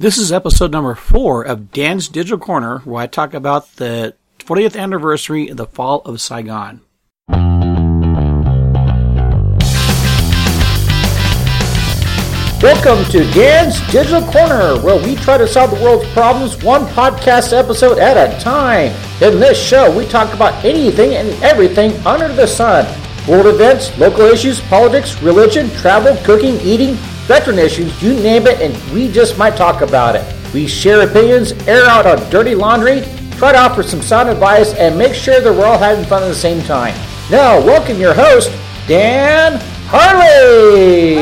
This is episode number four of Dan's Digital Corner, where I talk about the 40th anniversary of the fall of Saigon. Welcome to Dan's Digital Corner, where we try to solve the world's problems one podcast episode at a time. In this show, we talk about anything and everything under the sun world events, local issues, politics, religion, travel, cooking, eating, veteran issues, you name it, and we just might talk about it. We share opinions, air out our dirty laundry, try to offer some sound advice, and make sure that we're all having fun at the same time. Now, welcome your host, Dan Harley.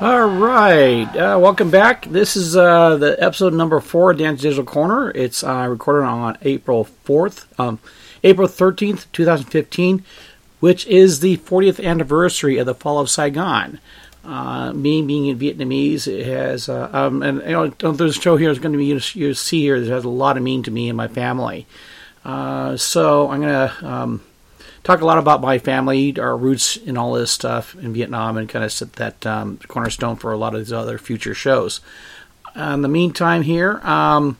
All right, uh, welcome back. This is uh, the episode number four of Dan's Digital Corner. It's uh, recorded on April fourth, um, April thirteenth, two thousand fifteen, which is the fortieth anniversary of the fall of Saigon. Uh, me being in Vietnamese, it has, uh, um, and you know, this show here is going to be you, see here. It has a lot of meaning to me and my family. Uh, so I'm going to. Um, talk a lot about my family, our roots, and all this stuff in Vietnam, and kind of set that um, cornerstone for a lot of these other future shows. In the meantime, here, um,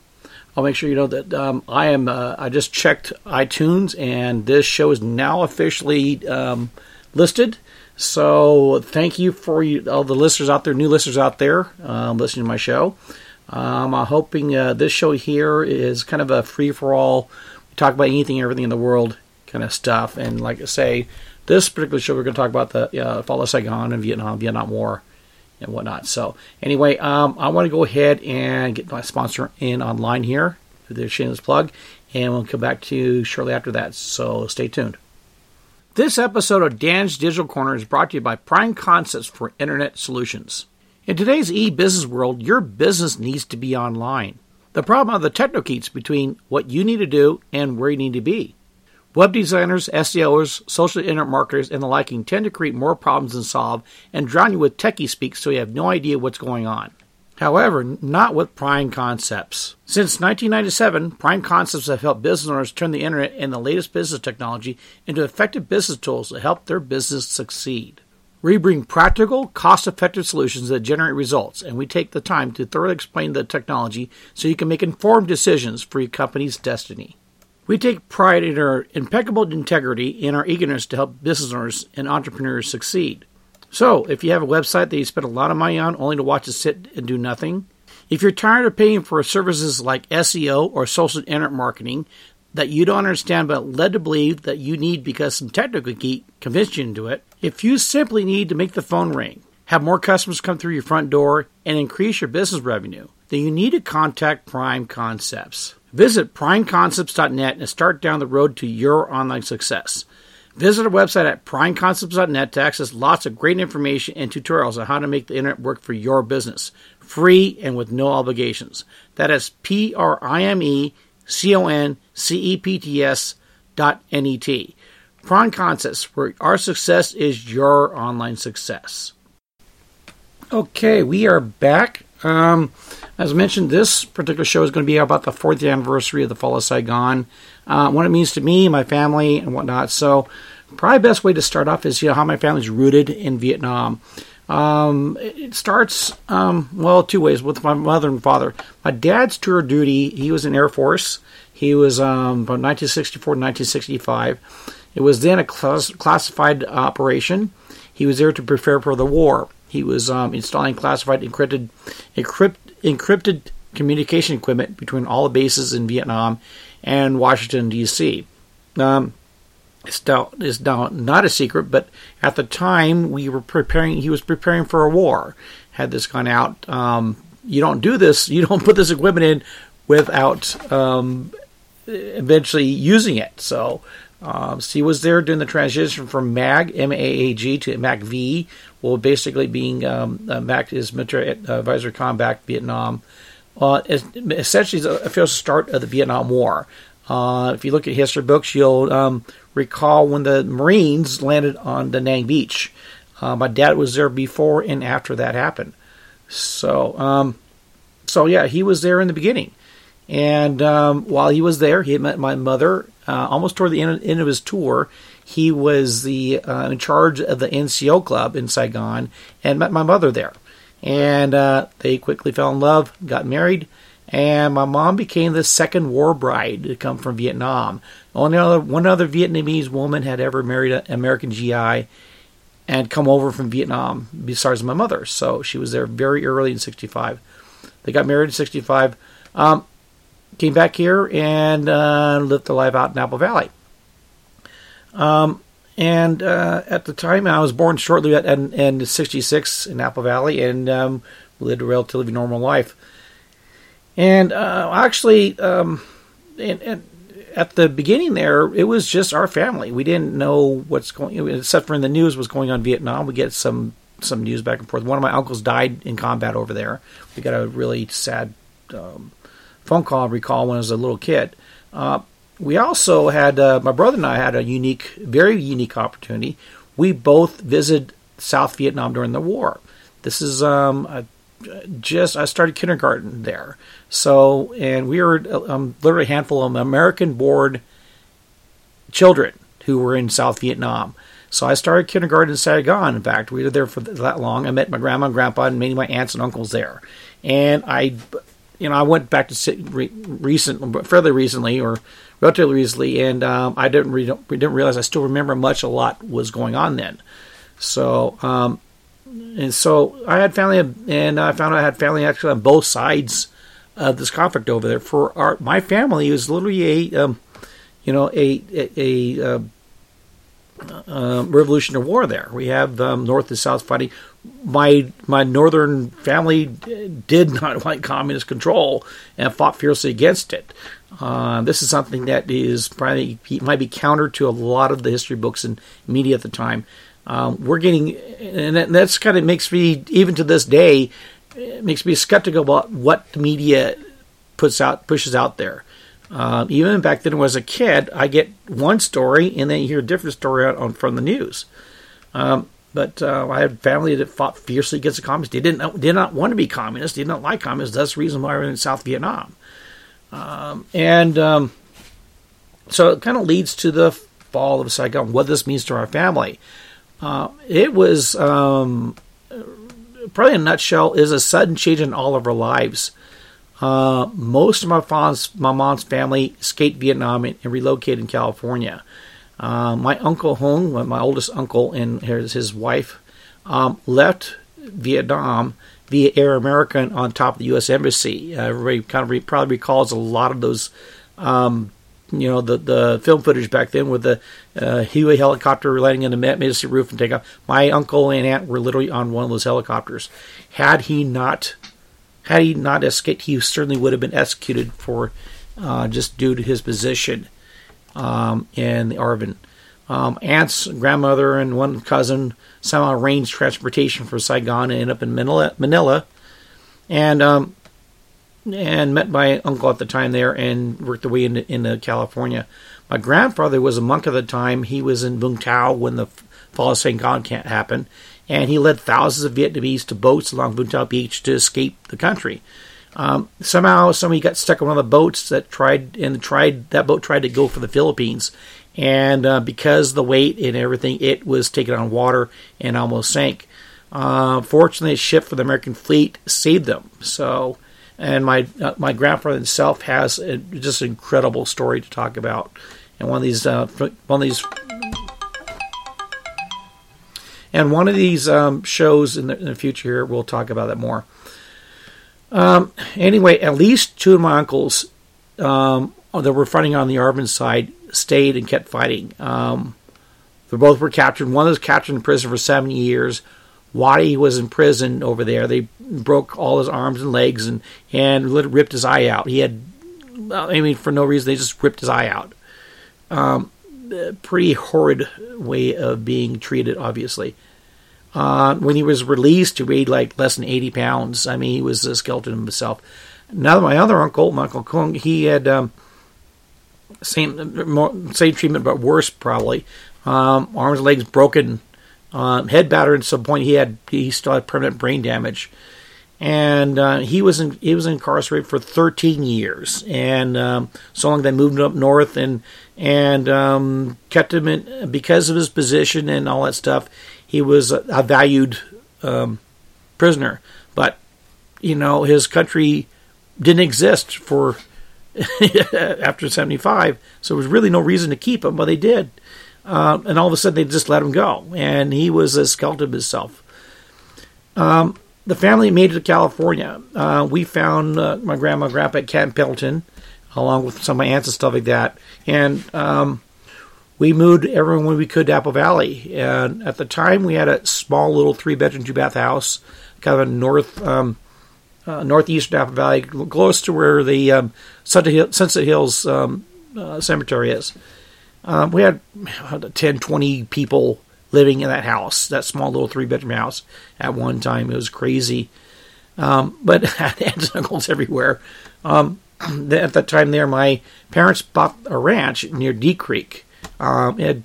I'll make sure you know that um, I am. Uh, I just checked iTunes, and this show is now officially um, listed. So thank you for you, all the listeners out there, new listeners out there, um, listening to my show. Um, I'm hoping uh, this show here is kind of a free for all. We talk about anything, everything in the world kind of stuff. And like I say, this particular show, we're going to talk about the uh, fall of Saigon and Vietnam, Vietnam War, and whatnot. So anyway, um, I want to go ahead and get my sponsor in online here for the shameless plug, and we'll come back to you shortly after that. So stay tuned. This episode of Dan's Digital Corner is brought to you by Prime Concepts for Internet Solutions. In today's e-business world, your business needs to be online. The problem are the technokeets between what you need to do and where you need to be. Web designers, SEOers, social internet marketers, and the liking tend to create more problems than solve and drown you with techie speak so you have no idea what's going on. However, not with Prime Concepts. Since 1997, Prime Concepts have helped business owners turn the internet and the latest business technology into effective business tools to help their business succeed. We bring practical, cost effective solutions that generate results, and we take the time to thoroughly explain the technology so you can make informed decisions for your company's destiny. We take pride in our impeccable integrity and our eagerness to help business owners and entrepreneurs succeed. So, if you have a website that you spend a lot of money on only to watch it sit and do nothing, if you're tired of paying for services like SEO or social internet marketing that you don't understand but led to believe that you need because some technical geek convinced you into it, if you simply need to make the phone ring, have more customers come through your front door, and increase your business revenue, then you need to contact Prime Concepts. Visit primeconcepts.net and start down the road to your online success. Visit our website at primeconcepts.net to access lots of great information and tutorials on how to make the internet work for your business, free and with no obligations. That is P R I M E C O N C E P T S dot N E T. Prime Concepts, where our success is your online success. Okay, we are back. Um, as mentioned, this particular show is going to be about the 40th anniversary of the fall of Saigon, uh, what it means to me, my family, and whatnot. So, probably best way to start off is you know how my family's rooted in Vietnam. Um, it starts um, well two ways with my mother and father. My dad's tour of duty, he was in Air Force. He was um, from 1964 to 1965. It was then a class- classified operation. He was there to prepare for the war. He was um, installing classified encrypted, encrypt, encrypted communication equipment between all the bases in Vietnam and Washington D.C. Um, it's now, it's now not a secret, but at the time we were preparing. He was preparing for a war. Had this gone out, um, you don't do this. You don't put this equipment in without um, eventually using it. So um, so he was there during the transition from MAG, M-A-A-G, to MAC-V, well, basically being um, uh, MAC is Military Advisor Combat Vietnam. Uh, essentially, the start of the Vietnam War. Uh, if you look at history books, you'll um, recall when the Marines landed on Da Nang Beach. Uh, my dad was there before and after that happened. So, um, so yeah, he was there in the beginning. And um, while he was there, he met my mother uh, almost toward the end, end, of his tour. he was the uh, in charge of the NCO club in Saigon, and met my mother there. And uh, they quickly fell in love, got married, and my mom became the second war bride to come from Vietnam. Only other one other Vietnamese woman had ever married an American GI and come over from Vietnam, besides my mother. So she was there very early in '65. They got married in '65. Um, came back here and uh, lived their life out in Apple Valley. Um, and uh, at the time, I was born shortly at in, in '66 in Apple Valley, and um, lived a relatively normal life. And uh, actually, um, and, and at the beginning there, it was just our family. We didn't know what's going, except for in the news was going on Vietnam. We get some some news back and forth. One of my uncles died in combat over there. We got a really sad um, phone call. I recall when I was a little kid. Uh, we also had uh, my brother and I had a unique, very unique opportunity. We both visited South Vietnam during the war. This is um, a, just I started kindergarten there, so and we were um, literally a handful of American-born children who were in South Vietnam. So I started kindergarten in Saigon. In fact, we were there for that long. I met my grandma and grandpa and many of my aunts and uncles there, and I, you know, I went back to sit recent, fairly recently, or relatively recently, and um, I didn't re- didn't realize I still remember much. A lot was going on then. So, um, and so I had family, and I found I had family actually on both sides of this conflict over there. For our my family was literally a, um, you know, a a, a uh, uh, Revolutionary War. There we have um, North and South fighting. My my northern family did not like communist control and fought fiercely against it. Uh, this is something that is probably might be counter to a lot of the history books and media at the time. Um, we're getting, and that, that's kind of makes me, even to this day, makes me skeptical about what the media puts out, pushes out there. Uh, even back then, when I was a kid, I get one story and then you hear a different story on, from the news. Um, but uh, I had family that fought fiercely against the communists. They didn't did not want to be communists. They did not like communists. That's the reason why we're in South Vietnam. Um, and um, so it kind of leads to the fall of Saigon, what this means to our family. Uh, it was, um, probably in a nutshell, is a sudden change in all of our lives. Uh, most of my mom's, my mom's family escaped Vietnam and, and relocated in California. Uh, my uncle Hung, my oldest uncle, and his wife, um, left Vietnam via Air American on top of the U.S. Embassy. Uh, everybody kind of re- probably recalls a lot of those, um, you know, the, the film footage back then with the uh, Huey helicopter landing on the Embassy roof and take off. My uncle and aunt were literally on one of those helicopters. Had he not, had he not escaped, he certainly would have been executed for uh, just due to his position um, in the ARVN. Um, aunt's grandmother and one cousin somehow arranged transportation for Saigon and ended up in Manila, Manila and um, and met my uncle at the time there and worked their way into, into California. My grandfather was a monk at the time. He was in Vung Tau when the fall of Saigon can't happen, and he led thousands of Vietnamese to boats along Vung Beach to escape the country. Um, somehow, somebody got stuck on one of the boats that tried and tried that boat tried to go for the Philippines, and uh, because the weight and everything, it was taken on water and almost sank. Uh, fortunately, a ship for the American fleet saved them. So, and my uh, my grandfather himself has a, just an incredible story to talk about, and one of these uh, one of these. And one of these um, shows in the, in the, future here, we'll talk about that more. Um, anyway, at least two of my uncles um, that were fighting on the ARVN side stayed and kept fighting. Um, they both were captured. One was captured in prison for seven years. Waddy was in prison over there. They broke all his arms and legs and and ripped his eye out. He had, I mean, for no reason, they just ripped his eye out. Um, pretty horrid way of being treated, obviously. Uh, when he was released, he weighed like less than 80 pounds. I mean, he was a skeleton himself. Now, my other uncle, Michael Kung, he had um, same same treatment, but worse probably. Um, arms, legs broken, um, head battered. At some point, he had he still had permanent brain damage, and uh, he was in, he was incarcerated for 13 years, and um, so long they moved him up north and and um, kept him in because of his position and all that stuff. He was a, valued um, prisoner, but you know his country didn't exist for after 75, so there was really no reason to keep him, but they did. Uh, and all of a sudden, they just let him go, and he was a skeleton himself. Um, the family made it to California. Uh, we found uh, my grandma and grandpa at Camp Pendleton, along with some of my aunts and stuff like that. And um, we moved everyone we could to Apple Valley. And at the time, we had a small little three bedroom, two bath house, kind of a north um, uh, northeast Apple Valley, close to where the um, Sunset Hills um, uh, Cemetery is. Um, we had 10, 20 people living in that house, that small little three bedroom house at one time. It was crazy. Um, but had aunts and uncles everywhere. Um, at that time there, my parents bought a ranch near Deep Creek. Um, it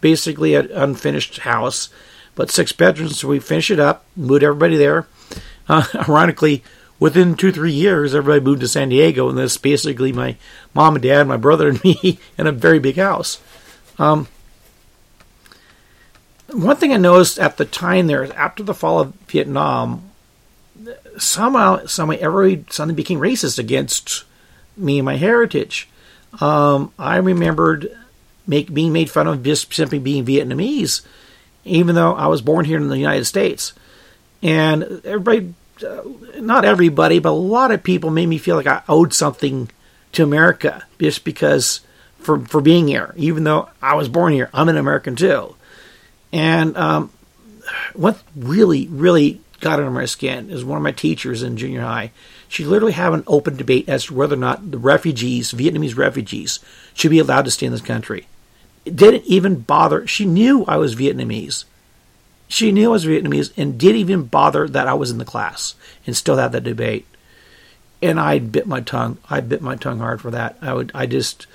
basically an unfinished house, but six bedrooms. So we finished it up, moved everybody there. Uh, ironically, within two, three years, everybody moved to San Diego, and this basically my mom and dad, my brother, and me in a very big house. Um, one thing I noticed at the time there is after the fall of Vietnam, somehow, somehow, everybody suddenly became racist against me and my heritage. Um, I remembered make, being made fun of just simply being Vietnamese, even though I was born here in the United States. And everybody, uh, not everybody, but a lot of people made me feel like I owed something to America just because for for being here, even though I was born here. I'm an American too. And um, what really, really got under my skin is one of my teachers in junior high. She literally had an open debate as to whether or not the refugees, Vietnamese refugees, should be allowed to stay in this country. Didn't even bother. She knew I was Vietnamese. She knew I was Vietnamese and didn't even bother that I was in the class and still had that debate. And I bit my tongue. I bit my tongue hard for that. I would. I just.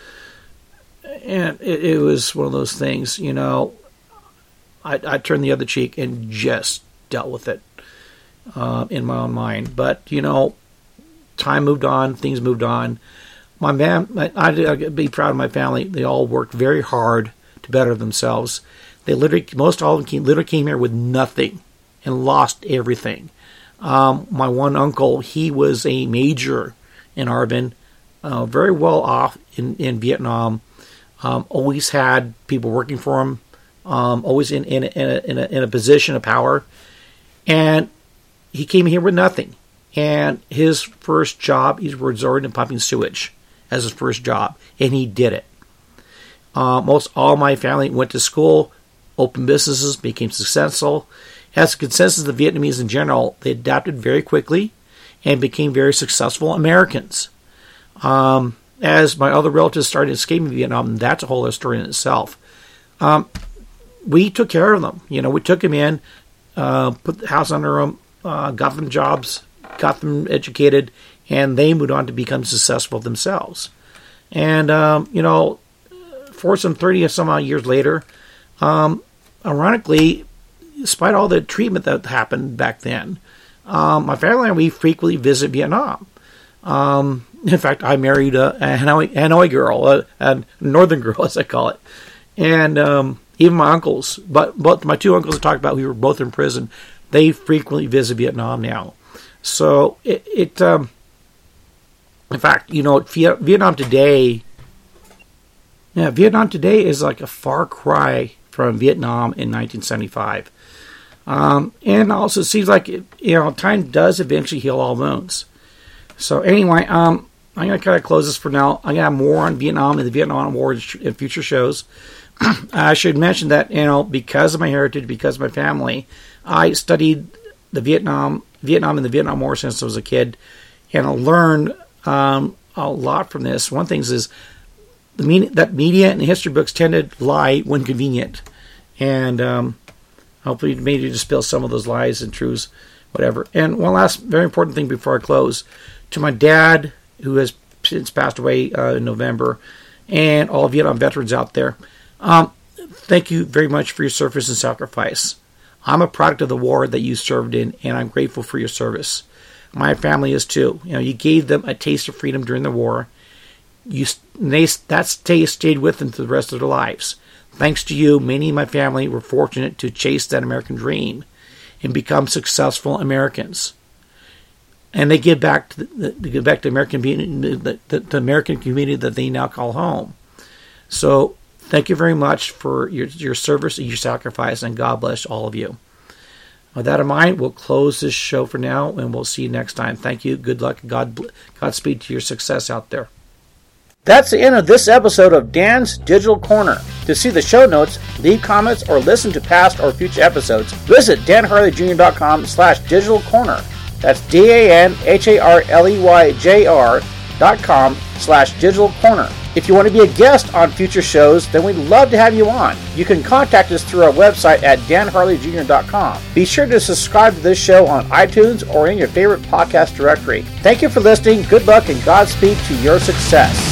And it, it was one of those things, you know. I, I turned the other cheek and just dealt with it uh, in my own mind. But you know, time moved on, things moved on. My man, I, I be proud of my family. They all worked very hard to better themselves. They literally, most all of them came, literally came here with nothing and lost everything. Um, my one uncle, he was a major in ARVN, uh, very well off in, in Vietnam. Um, always had people working for him um, always in in a, in, a, in, a, in a position of power, and he came here with nothing. And his first job, he's resorting to pumping sewage as his first job, and he did it. Uh, most all my family went to school, opened businesses, became successful. As a consensus of the Vietnamese in general, they adapted very quickly and became very successful Americans. Um, as my other relatives started escaping Vietnam, that's a whole other story in itself. Um, we took care of them. You know, we took them in, uh, put the house under them, uh, got them jobs, got them educated, and they moved on to become successful themselves. And um, you know, for some thirty or some odd years later, um, ironically, despite all the treatment that happened back then, um, my family and we frequently visit Vietnam. Um, in fact, I married a, a Hanoi, Hanoi girl, a, a, northern girl, as I call it, and um, even my uncles, but both my two uncles I talked about, we were both in prison. They frequently visit Vietnam now. So it, it um, in fact, you know, Vietnam today, yeah, Vietnam today is like a far cry from Vietnam in 1975. Um, and also, seems like it, you know time does eventually heal all wounds. So anyway, um, I'm gonna kind of close this for now. I'm gonna have more on Vietnam and the Vietnam War in future shows. I should mention that you know because of my heritage, because of my family, I studied the Vietnam Vietnam and the Vietnam War since I was a kid, and I learned um, a lot from this. One thing is the mean, that media and history books tend to lie when convenient, and um, hopefully maybe dispel some of those lies and truths, whatever. And one last very important thing before I close, to my dad who has since passed away uh, in November, and all Vietnam veterans out there. Um, thank you very much for your service and sacrifice. I'm a product of the war that you served in, and I'm grateful for your service. My family is too. You know, you gave them a taste of freedom during the war. You they, that taste stayed with them for the rest of their lives. Thanks to you, many of my family were fortunate to chase that American dream and become successful Americans. And they give back to the, give back to American the, the, the American community that they now call home. So thank you very much for your your service and your sacrifice, and God bless all of you. With that in mind, we'll close this show for now, and we'll see you next time. Thank you. Good luck. God Godspeed to your success out there. That's the end of this episode of Dan's Digital Corner. To see the show notes, leave comments, or listen to past or future episodes, visit danharleyjr.com slash digital corner. That's D-A-N-H-A-R-L-E-Y-J-R dot com slash digital corner. If you want to be a guest on future shows, then we'd love to have you on. You can contact us through our website at danharleyjr.com. Be sure to subscribe to this show on iTunes or in your favorite podcast directory. Thank you for listening. Good luck and Godspeed to your success.